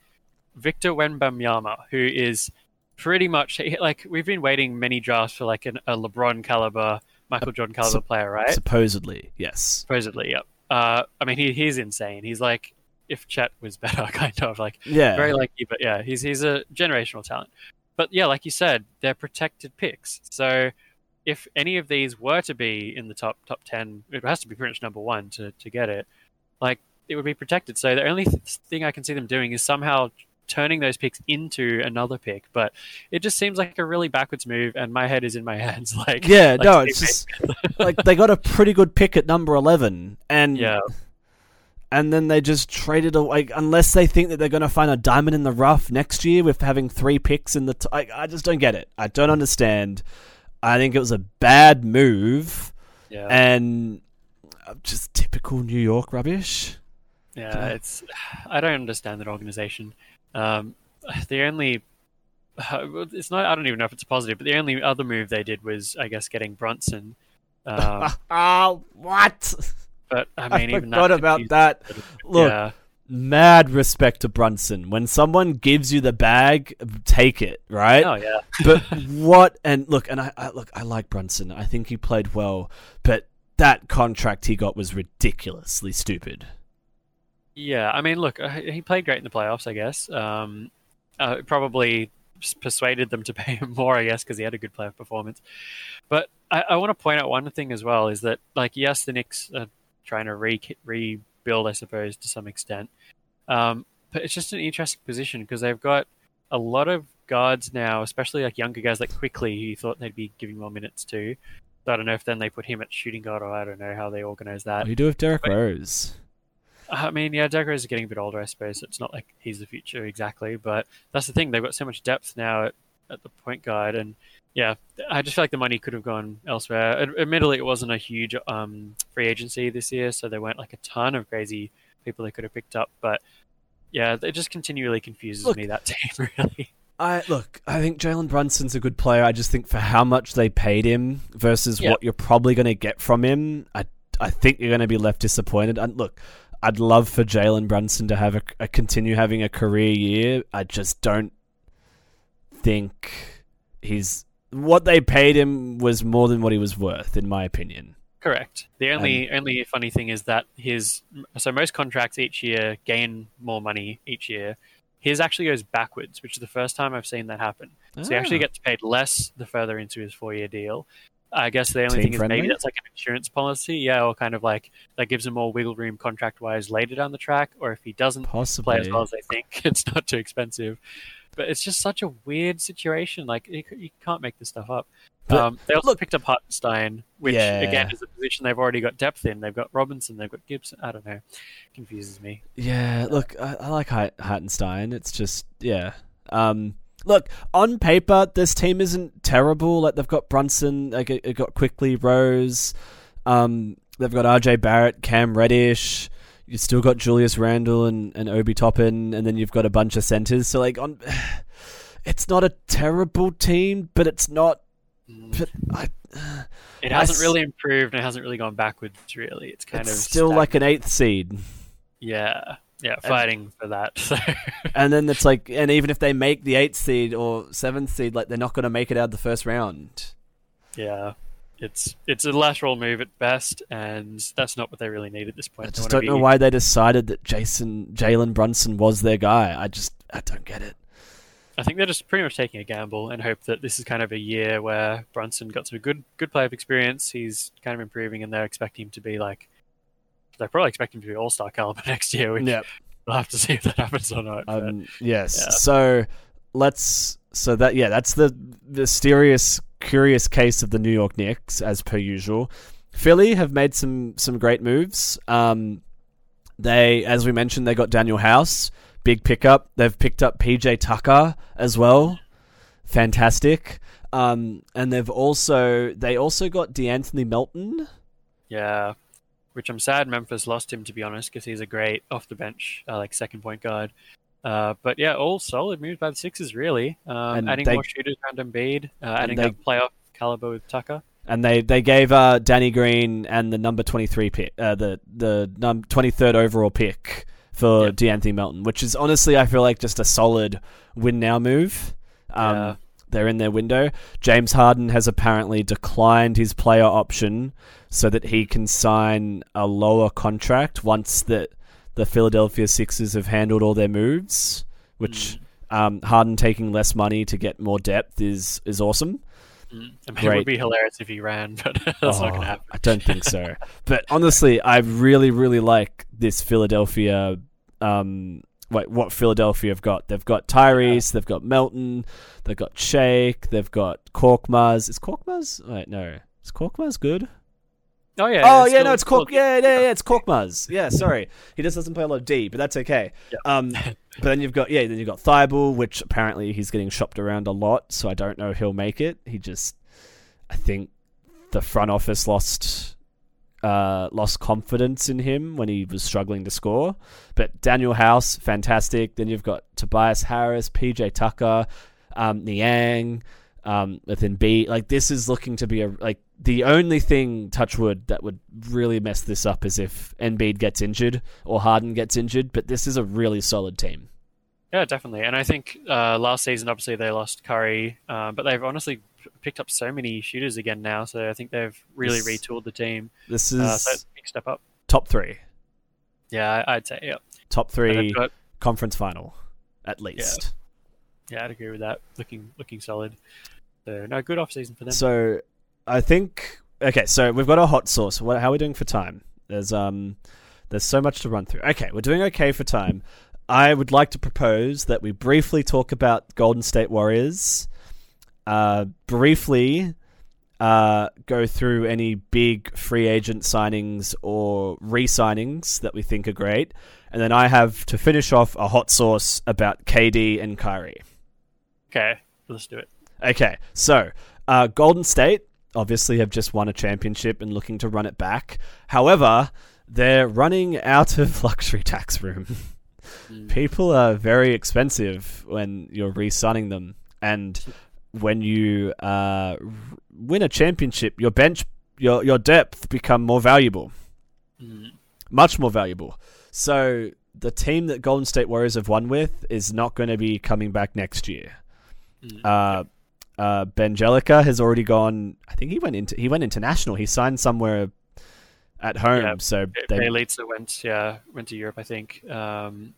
Victor Wembanyama, who is pretty much like we've been waiting many drafts for like an, a LeBron caliber, Michael Jordan caliber Sup- player, right? Supposedly, yes. Supposedly, yep. Uh, I mean, he, he's insane. He's like if Chet was better, kind of like Yeah. very lucky, but yeah, he's he's a generational talent. But yeah, like you said, they're protected picks. So if any of these were to be in the top top ten, it has to be pretty much number one to to get it. Like it would be protected. So the only th- thing I can see them doing is somehow turning those picks into another pick. But it just seems like a really backwards move, and my head is in my hands. Like yeah, like no, it's just like they got a pretty good pick at number 11 and yeah, and then they just traded away unless they think that they're going to find a diamond in the rough next year with having three picks in the t- I, I just don't get it. I don't understand. I think it was a bad move yeah, and uh, just typical New York rubbish. Yeah, it's. I don't understand that organization. Um, the only. It's not. I don't even know if it's a positive, but the only other move they did was, I guess, getting Brunson. Um, Ah, what? But I I mean, even forgot that about that. me a little bit. Look, yeah, mad respect to Brunson. When someone gives you the bag, take it, right? Oh yeah. but what? And look, and I, I look, I like Brunson. I think he played well, but that contract he got was ridiculously stupid. Yeah, I mean, look, uh, he played great in the playoffs. I guess. Um, uh, probably persuaded them to pay him more, I guess, because he had a good playoff performance. But I, I want to point out one thing as well is that, like, yes, the Knicks are trying to re- rebuild, I suppose, to some extent. Um, but it's just an interesting position because they've got a lot of guards now, especially like younger guys like Quickley, who you thought they'd be giving more minutes to. So I don't know if then they put him at shooting guard or I don't know how they organize that. What do you do with Derrick but, Rose? I mean, yeah, Derrick Rose is getting a bit older, I suppose. It's not like he's the future exactly, but that's the thing. They've got so much depth now at, at the point guard, and yeah, I just feel like the money could have gone elsewhere. Admittedly, it wasn't a huge um, free agency this year, so there weren't like a ton of crazy people they could have picked up. But yeah, it just continually confuses look, me that team really. I look. I think Jalen Brunson's a good player. I just think for how much they paid him versus what you're probably going to get from him, I I think you're going to be left disappointed. And look, I'd love for Jalen Brunson to have a, a, continue having a career year. I just don't think he's what they paid him was more than what he was worth, in my opinion. Correct. The only um, only funny thing is that his so most contracts each year gain more money each year. His actually goes backwards, which is the first time I've seen that happen. So he actually ah. gets paid less the further into his four year deal. I guess the only thing friendly? is maybe that's like an insurance policy, yeah, or kind of like that gives him more wiggle room contract wise later down the track, or if he doesn't Possibly. play as well as they think, it's not too expensive. But it's just such a weird situation. Like you, you can't make this stuff up. But, um, they also look, picked up Hartenstein, which yeah. again is a position they've already got depth in. They've got Robinson, they've got Gibson. I don't know, confuses me. Yeah, look, I, I like Hartenstein. It's just yeah. Um, look on paper, this team isn't terrible. Like they've got Brunson, like it got Quickley Rose. Um, they've got RJ Barrett, Cam Reddish. You've still got Julius Randle and, and Obi Toppin, and then you've got a bunch of centers. So like on, it's not a terrible team, but it's not. But I, it hasn't I, really improved and it hasn't really gone backwards. Really, it's kind it's of still stagnant. like an eighth seed. Yeah, yeah, fighting and, for that. So. and then it's like, and even if they make the eighth seed or seventh seed, like they're not going to make it out of the first round. Yeah, it's it's a lateral move at best, and that's not what they really need at this point. I just don't know be... why they decided that Jason Jalen Brunson was their guy. I just I don't get it. I think they're just pretty much taking a gamble and hope that this is kind of a year where Brunson got some good good play of experience. He's kind of improving, and they're expecting him to be like they're probably expecting him to be All Star caliber next year. Which yep. we'll have to see if that happens or not. Um, yes. Yeah. So let's. So that yeah, that's the mysterious, curious case of the New York Knicks, as per usual. Philly have made some some great moves. Um, they, as we mentioned, they got Danuel House, big pickup. They've picked up PJ Tucker as well, fantastic. Um, and they've also they also got De'Anthony Melton. Yeah, which I'm sad Memphis lost him to be honest, because he's a great off the bench uh, like second point guard. Uh, but yeah, all solid moves by the Sixers really. Um, adding they, more shooters around Embiid, uh, adding they, a playoff caliber with Tucker. And they, they gave uh, Danny Green and the number twenty three pick, uh, the the num- twenty third overall pick for yep. De'Anthony Melton, which is honestly I feel like just a solid win now move. Um, yeah. They're in their window. James Harden has apparently declined his player option so that he can sign a lower contract once that the Philadelphia Sixers have handled all their moves, which mm. um, Harden taking less money to get more depth is is awesome. Mm. I mean, it would be hilarious if he ran, but that's oh, not going to happen. I don't think so. but honestly, I really, really like this Philadelphia. Um, wait, what Philadelphia have got? They've got Tyrese, they've got Melton, they've got Shake, they've got Korkmaz. Is Korkmaz? Wait, no. Is Korkmaz good? Oh yeah. Oh yeah, no, it's Cork. Yeah, yeah, yeah, it's Korkmaz. Yeah, sorry, he just doesn't play a lot of D, but that's okay. Yep. Um, but then you've got yeah, then you've got Thybulle, which apparently he's getting shopped around a lot, so I don't know if he'll make it. He just, I think, the front office lost, uh, lost confidence in him when he was struggling to score. But Danuel House, fantastic. Then you've got Tobias Harris, PJ Tucker, um, Niang, um, within B. Like this is looking to be a like the only thing, touchwood, that would really mess this up is if Embiid gets injured or Harden gets injured. But this is a really solid team. Yeah, definitely. And I think uh, last season, obviously, they lost Curry, uh, but they've honestly picked up so many shooters again now. So I think they've really this, retooled the team. This is uh, so big step up. Top three. Yeah, I'd say yeah. Top three got, conference final, at least. Yeah. yeah, I'd agree with that. Looking looking solid. So no, good off season for them. So I think okay. So we've got a hot sauce. What, how are we doing for time? There's um, there's so much to run through. Okay, we're doing okay for time. I would like to propose that we briefly talk about Golden State Warriors. Uh, briefly uh, go through any big free agent signings or re signings that we think are great. And then I have to finish off a hot sauce about KD and Kyrie. Okay, let's do it. Okay, so uh, Golden State obviously have just won a championship and looking to run it back. However, they're running out of luxury tax room. mm. People are very expensive when you're re signing them. And when you uh, win a championship, your bench, your your depth become more valuable, mm. much more valuable. So the team that Golden State Warriors have won with is not going to be coming back next year. Mm. Uh, uh, Bjelica has already gone. I think he went into he went international. He signed somewhere at home. Yeah, so they Bjelica went yeah went to Europe. I think. Um,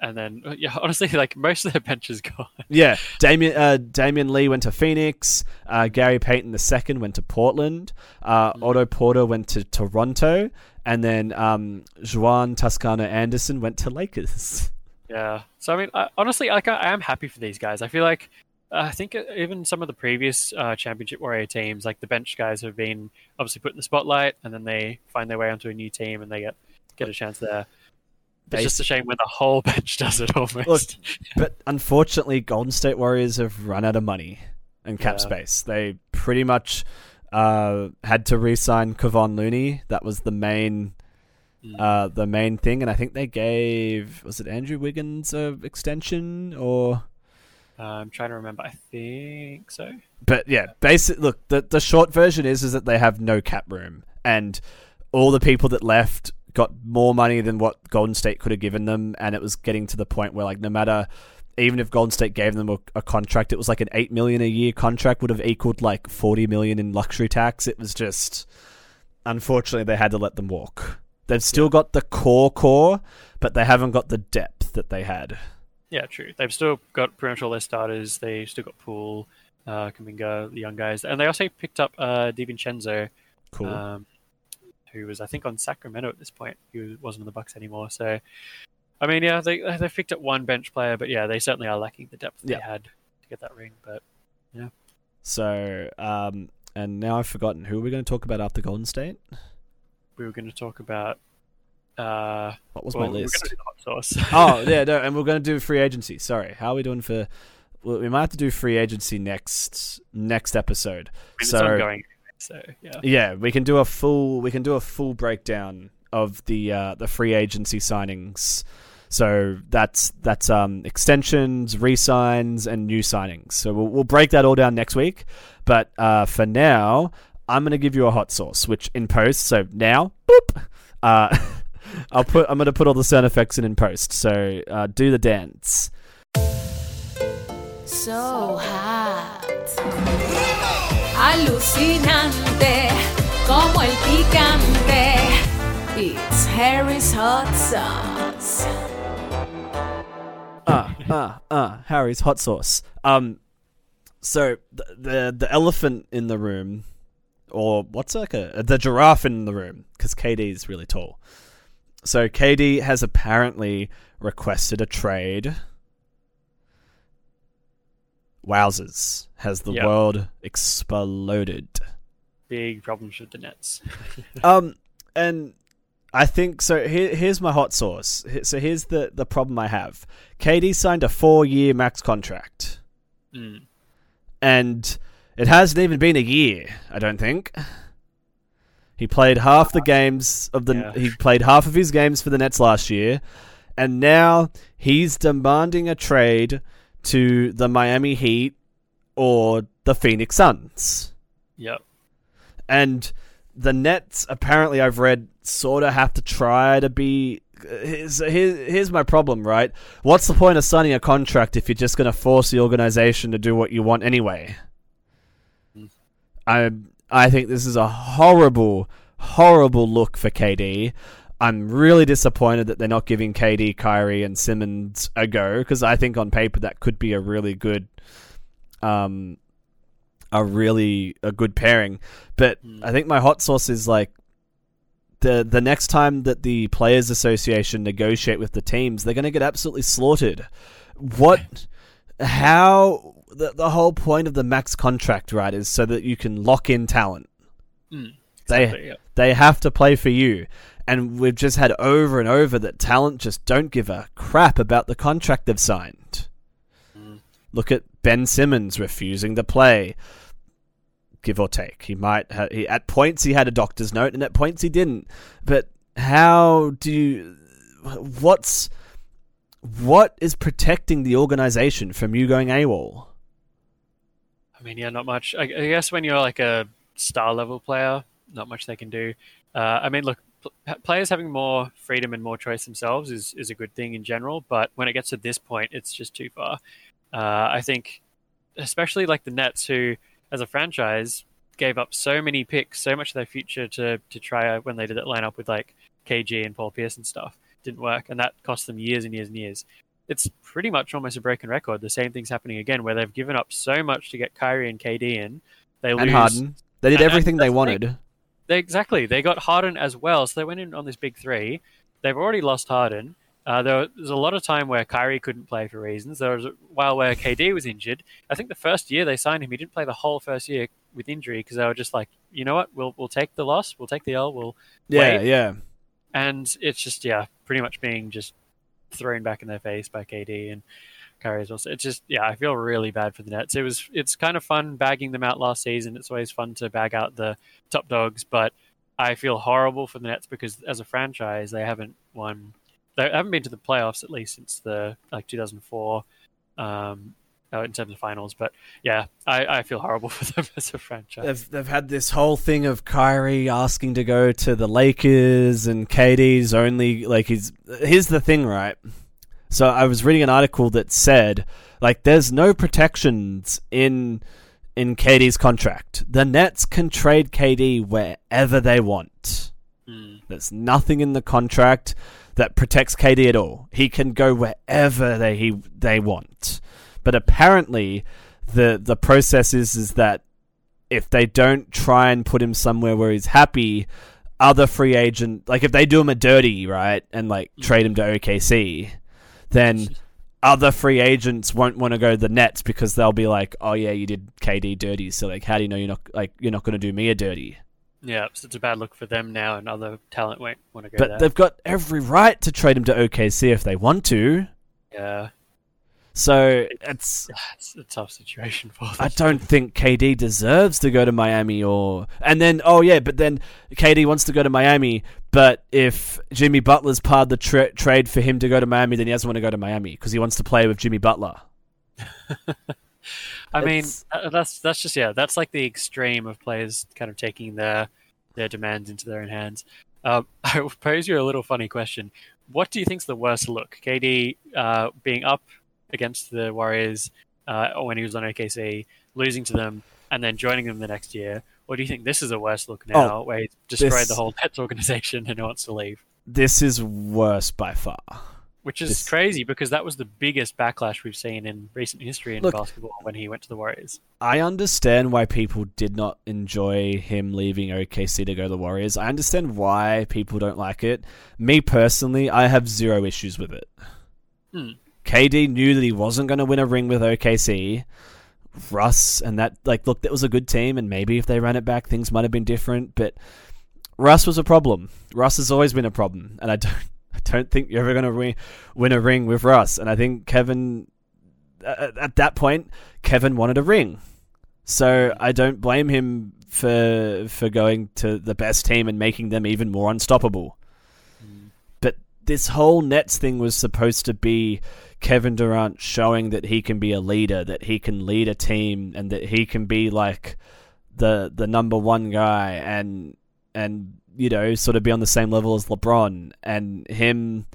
and then uh, yeah, honestly, like most of their bench is gone. Yeah, Damien uh, Lee went to Phoenix. Uh, Gary Payton II went to Portland. Uh, mm. Otto Porter went to Toronto, and then um, Juan Toscano Anderson went to Lakers. Yeah, so I mean, I, honestly, like I, I, am happy for these guys. I feel like I think even some of the previous uh, championship warrior teams, like the bench guys, have been obviously put in the spotlight, and then they find their way onto a new team and they get get a chance there. It's just a shame when the whole bench does it almost. Look, but unfortunately, Golden State Warriors have run out of money and cap yeah. space. They pretty much uh, had to re-sign Kevon Looney. That was the main, mm. uh, the main thing, and I think they gave was it Andrew Wiggins a extension or. Uh, I'm trying to remember. I think so. But yeah, basic. Look, the the short version is is that they have no cap room, and all the people that left got more money than what Golden State could have given them, and it was getting to the point where like no matter even if Golden State gave them a, a, contract, it was like an eight million a year contract would have equaled like forty million in luxury tax. It was just unfortunately they had to let them walk. They've still yeah. got the core core, but they haven't got the depth that they had. Yeah, true. They've still got pretty much all their starters. They still got Poole, uh, Kuminga, the young guys, and they also picked up uh, DiVincenzo. Cool. Um, who was I think on Sacramento at this point. He wasn't in the Bucks anymore. So, I mean, yeah, they they picked up one bench player, but yeah, they certainly are lacking the depth they had to get that ring. But yeah. So, um, and now I've forgotten who we're we going to talk about after Golden State. We were going to talk about. Uh, what was well, my list? Oh yeah, no, and we're going to do free agency. Sorry, how are we doing for? Well, we might have to do free agency next next episode. I mean, so ongoing so yeah, yeah, we can do a full we can do a full breakdown of the uh, the free agency signings. So that's that's um, extensions, resigns, and new signings. So we'll, we'll break that all down next week. But uh, for now, I'm going to give you a hot sauce, which in post. So now, boop. Uh, I'll put. I'm going to put all the sound effects in in post. So uh, do the dance. So hot alucinante como el picante. It's Harry's hot sauce. Ah, ah, ah, Harry's hot sauce. Um, so the, the the elephant in the room, or what's like a the giraffe in the room, because KD is really tall. So KD has apparently requested a trade Wowzers. Has the yep. world exploded? Big problems with the Nets. um, and I think so. Here, here's my hot sauce. So here's the the problem I have. KD signed a four year max contract, mm. and it hasn't even been a year. I don't think. He played half the games of the. Yeah. He played half of his games for the Nets last year, and now he's demanding a trade to the Miami Heat or the Phoenix Suns. Yep. And the Nets, apparently, I've read, sort of have to try to be. Here's, here's, here's my problem, right? What's the point of signing a contract if you're just going to force the organization to do what you want anyway? Mm. I I think this is a horrible, horrible look for KD. I'm really disappointed that they're not giving KD, Kyrie, and Simmons a go because I think on paper that could be a really good, um, a really a good pairing. But mm. I think my hot sauce is like the the next time that the players association negotiate with the teams, they're going to get absolutely slaughtered. What? How? The the whole point of the max contract, right, is so that you can lock in talent. Mm, exactly, they yeah. they have to play for you, and we've just had over and over that talent just don't give a crap about the contract they've signed. Mm. Look at Ben Simmons refusing to play give or take. He might ha- he, at points he had a doctor's note, and at points he didn't. But how do you? What's what is protecting the organization from you going AWOL? I mean, yeah, not much. I, I guess when you're like a star level player, not much they can do. Uh, I mean, look, players having more freedom and more choice themselves is is a good thing in general. But when it gets to this point, it's just too far. Uh, I think, especially like the Nets, who as a franchise gave up so many picks, so much of their future to to try when they did that lineup with like KG and Paul Pierce and stuff. Didn't work, and that cost them years and years and years. It's pretty much almost a broken record. The same thing's happening again, where they've given up so much to get Kyrie and KD in. They and Harden. They did everything they wanted. They, exactly. They got Harden as well, so they went in on this big three. They've already lost Harden. Uh, there was a lot of time where Kyrie couldn't play for reasons. There was a while where KD was injured. I think the first year they signed him, he didn't play the whole first year with injury because they were just like, you know what, we'll we'll take the loss, we'll take the L, we'll yeah wait. yeah. And it's just yeah, pretty much being just thrown back in their face by KD and Kyrie as well. So it's just yeah, I feel really bad for the Nets. It was it's kind of fun bagging them out last season. It's always fun to bag out the top dogs, but I feel horrible for the Nets because as a franchise they haven't won they haven't been to the playoffs at least since the like 2004 um, uh, in terms of finals. But yeah, I, I feel horrible for them as a franchise. They've they've had this whole thing of Kyrie asking to go to the Lakers and KD's only like he's here's the thing, right? So I was reading an article that said like there's no protections in in KD's contract. The Nets can trade KD wherever they want. Mm. There's nothing in the contract that protects KD at all. He can go wherever they he, they want. But apparently, the the process is is that if they don't try and put him somewhere where he's happy, other free agent like if they do him a dirty right and like mm. trade him to OKC, then other free agents won't want to go to the Nets because they'll be like, oh yeah, you did KD dirty, so like how do you know you're not like you're not going to do me a dirty? Yeah, so it's a bad look for them now, and other talent won't want to go but there. they've got every right to trade him to OKC if they want to. Yeah. So it's it's a tough situation for them. I don't think KD deserves to go to Miami or and then oh yeah, but then KD wants to go to Miami, but if Jimmy Butler's part of the tra- trade for him to go to Miami, then he doesn't want to go to Miami because he wants to play with Jimmy Butler. I mean, that's that's just yeah, that's like the extreme of players kind of taking their their demands into their own hands. Um, I will pose you a little funny question. What do you think's the worst look? KD uh, being up against the Warriors uh, when he was on OKC, losing to them, and then joining them the next year, or do you think this is a worse look now, oh, where he's destroyed this, the whole Nets organization and wants to leave? This is worse by far which is crazy because that was the biggest backlash we've seen in recent history in Look, basketball when he went to the Warriors. I understand why people did not enjoy him leaving OKC to go to the Warriors. I understand why people don't like it. Me personally, I have zero issues with it. Hmm. KD knew that he wasn't going to win a ring with OKC. Russ and that, like, look, that was a good team, and maybe if they ran it back, things might have been different. But Russ was a problem. Russ has always been a problem, and I don't I don't think you're ever going to win, win a ring with Russ. And I think Kevin, uh, at that point, Kevin wanted a ring. So I don't blame him for for going to the best team and making them even more unstoppable. Mm. But this whole Nets thing was supposed to be Kevin Durant showing that he can be a leader, that he can lead a team, and that he can be like the the number one guy and and you know sort of be on the same level as LeBron and him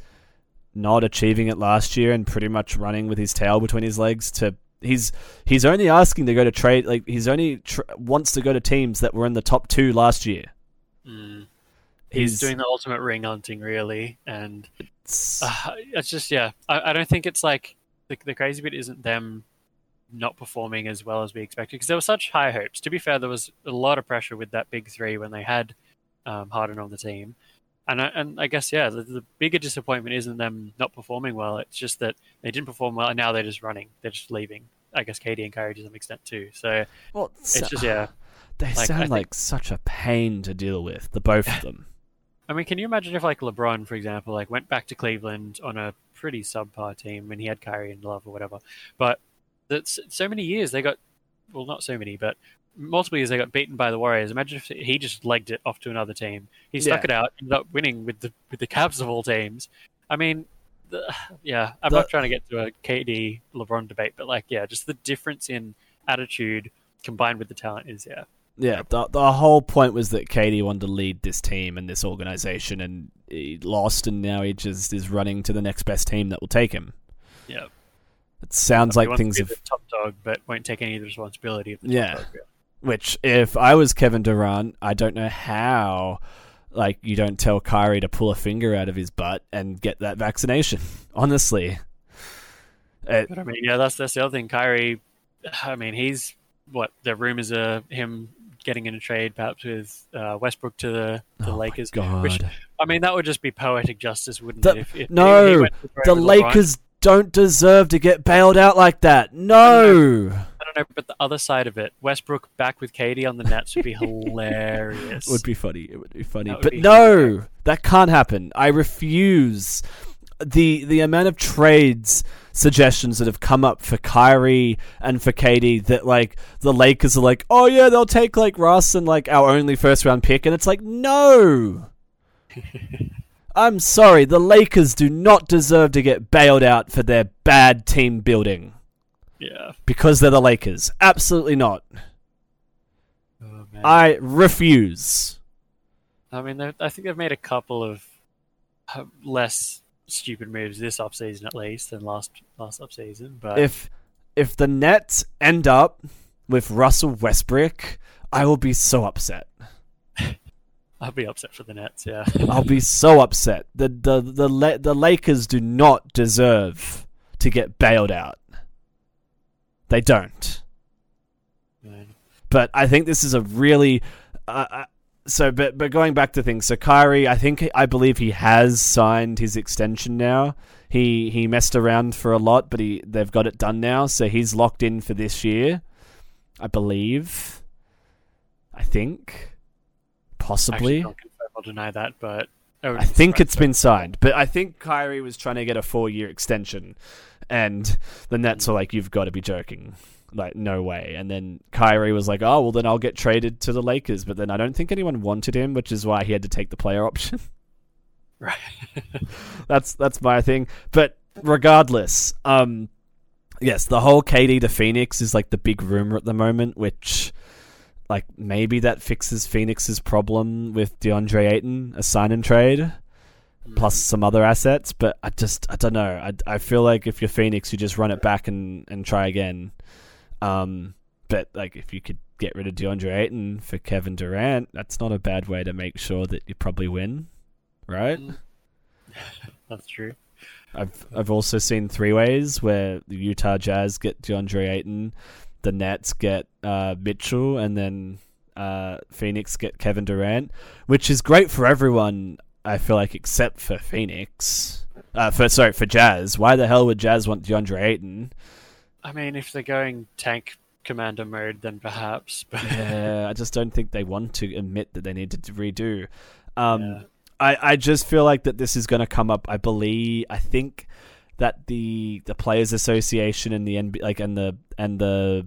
not achieving it last year and pretty much running with his tail between his legs to he's he's only asking to go to trade like he's only tr- wants to go to teams that were in the top 2 last year. Mm. He's, he's, doing the ultimate ring hunting really and it's, uh, it's just yeah I, I don't think it's like the, the crazy bit isn't them not performing as well as we expected because there were such high hopes. To be fair, there was a lot of pressure with that big three when they had um, Harden on the team, and I, and I guess yeah, the, the, bigger disappointment isn't them not performing well. It's just that they didn't perform well, and now they're just running. They're just leaving. I guess KD and Kyrie to some extent too. So well, it's just yeah. They like, sound think, like such a pain to deal with, the both of them. I mean, can you imagine if like LeBron, for example, like went back to Cleveland on a pretty subpar team and he had Kyrie and Love or whatever, but that so many years they got well, not so many, but multiple years they got beaten by the Warriors. Imagine if he just legged it off to another team. He stuck yeah. it out, ended up winning with the with the Cavs of all teams. I mean, the, yeah, I'm the, not trying to get to a KD LeBron debate, but like, yeah, just the difference in attitude combined with the talent is yeah. Yeah, the the whole point was that KD wanted to lead this team and this organization, and he lost, and now he just is running to the next best team that will take him. Yeah. It sounds like things have top dog, but won't take any of the responsibility of the yeah. Dog, yeah. Which, if I was Kevin Durant, I don't know how. Like you don't tell Kyrie to pull a finger out of his butt and get that vaccination. Honestly, it, but I mean, yeah, that's that's the other thing. Kyrie, I mean, he's what the rumors are him getting in a trade, perhaps with uh, Westbrook to the, to oh Lakers. God. Which I mean, that would just be poetic justice, wouldn't the, it? If, if no, he, he the Lakers don't deserve to get bailed out like that. No. I don't, know, I don't know, but the other side of it, Westbrook back with KD on the Nets would be hilarious. It would be funny. It would be funny. Would but be no, hilarious. that can't happen. I refuse. The the amount of trades suggestions that have come up for Kyrie and for KD that like the Lakers are like, oh yeah, they'll take like Russ and like our only first round pick, and it's like no. I'm sorry, the Lakers do not deserve to get bailed out for their bad team building. Yeah. Because they're the Lakers. Absolutely not. Oh, I refuse. I mean, I think they've made a couple of uh, less stupid moves this offseason, at least, than last last offseason. But if if the Nets end up with Russell Westbrook, I will be so upset. I'll be upset for the Nets. Yeah, I'll be so upset. The the the the Lakers do not deserve to get bailed out. They don't. But I think this is a really. Uh, uh, so, but but going back to things, so Kyrie, I think I believe he has signed his extension now. He he messed around for a lot, but he they've got it done now, so he's locked in for this year. I believe. I think. Possibly. I will deny that, but I think it's been signed. But I think Kyrie was trying to get a four-year extension, and the Nets are mm. like, "You've got to be joking." Like, no way. And then Kyrie was like, oh, well, then I'll get traded to the Lakers. But then I don't think anyone wanted him, which is why he had to take the player option. right. that's that's my thing. But regardless, um, yes, the whole KD to Phoenix is like the big rumor at the moment, which like maybe that fixes Phoenix's problem with DeAndre Ayton, a sign and trade, mm. plus some other assets. But I just I don't know. I, I feel like if you're Phoenix, you just run it back and, and try again. Um, but like if you could get rid of DeAndre Ayton for Kevin Durant, that's not a bad way to make sure that you probably win, right? Mm. that's true. I've I've also seen three ways where the Utah Jazz get DeAndre Ayton the Nets get uh, Mitchell, and then uh, Phoenix get Kevin Durant, which is great for everyone. I feel like, except for Phoenix. Uh, for sorry, for Jazz. Why the hell would Jazz want DeAndre Ayton? I mean, if they're going tank commander mode, then perhaps. But yeah, I just don't think they want to admit that they need to redo. Um, yeah. I I just feel like that this is going to come up. I believe. I think that the the players association and the NBA, like and the and the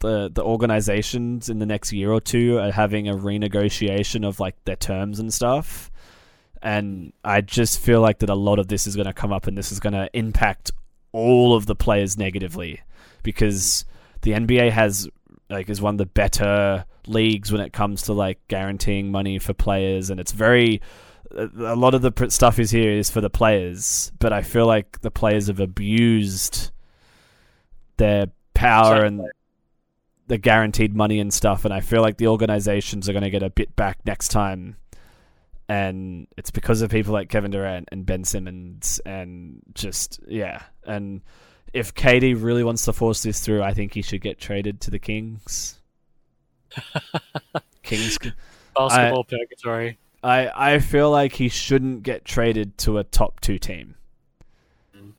the the organizations in the next year or two are having a renegotiation of like their terms and stuff. And I just feel like that a lot of this is going to come up and this is going to impact all of the players negatively because the NBA has like is one of the better leagues when it comes to like guaranteeing money for players, and it's very a lot of the stuff is here is for the players, but I feel like the players have abused their power and the guaranteed money and stuff, and I feel like the organizations are going to get a bit back next time. And it's because of people like Kevin Durant and Ben Simmons, and just yeah. And if KD really wants to force this through, I think he should get traded to the Kings. Kings basketball I, purgatory. I I feel like he shouldn't get traded to a top two team. Mm.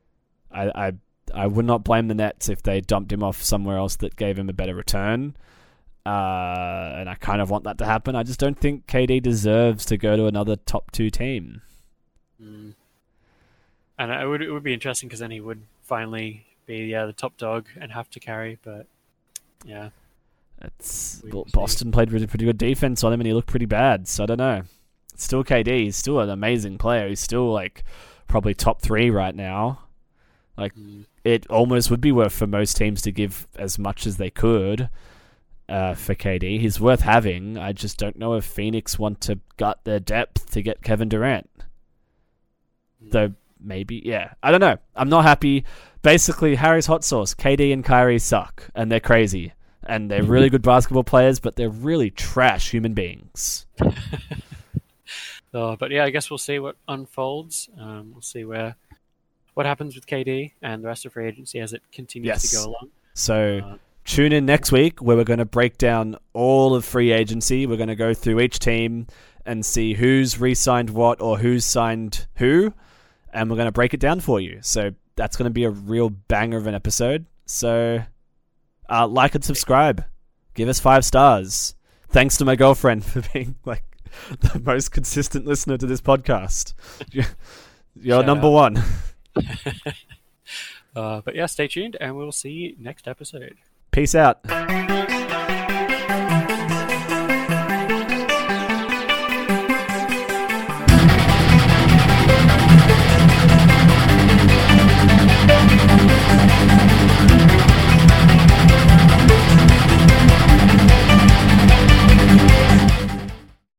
I, I I would not blame the Nets if they dumped him off somewhere else that gave him a better return. Uh, and I kind of want that to happen. I just don't think KD deserves to go to another top two team. Mm. And it would it would be interesting because then he would finally be yeah the top dog and have to carry. But yeah, it's Boston played really pretty good defense on him, and he looked pretty bad. So I don't know. It's still KD. He's still an amazing player. He's still like probably top three right now. Like mm. it almost would be worth for most teams to give as much as they could uh, for KD. He's worth having. I just don't know if Phoenix want to gut their depth to get Kevin Durant. Mm. Though maybe, yeah. I don't know. I'm not happy. Basically, Harry's hot sauce. KD and Kyrie suck, and they're crazy, and they're really good basketball players, but they're really trash human beings. Uh, but yeah, I guess we'll see what unfolds. Um, we'll see where what happens with KD and the rest of free agency as it continues yes. to go along. So uh, tune in next week where we're going to break down all of free agency. We're going to go through each team and see who's re-signed what or who's signed who, and we're going to break it down for you. So that's going to be a real banger of an episode. So uh, like and subscribe. Give us five stars. Thanks to my girlfriend for being like the most consistent listener to this podcast. You're number out. one. uh, but yeah, stay tuned, and we'll see you next episode. Peace out.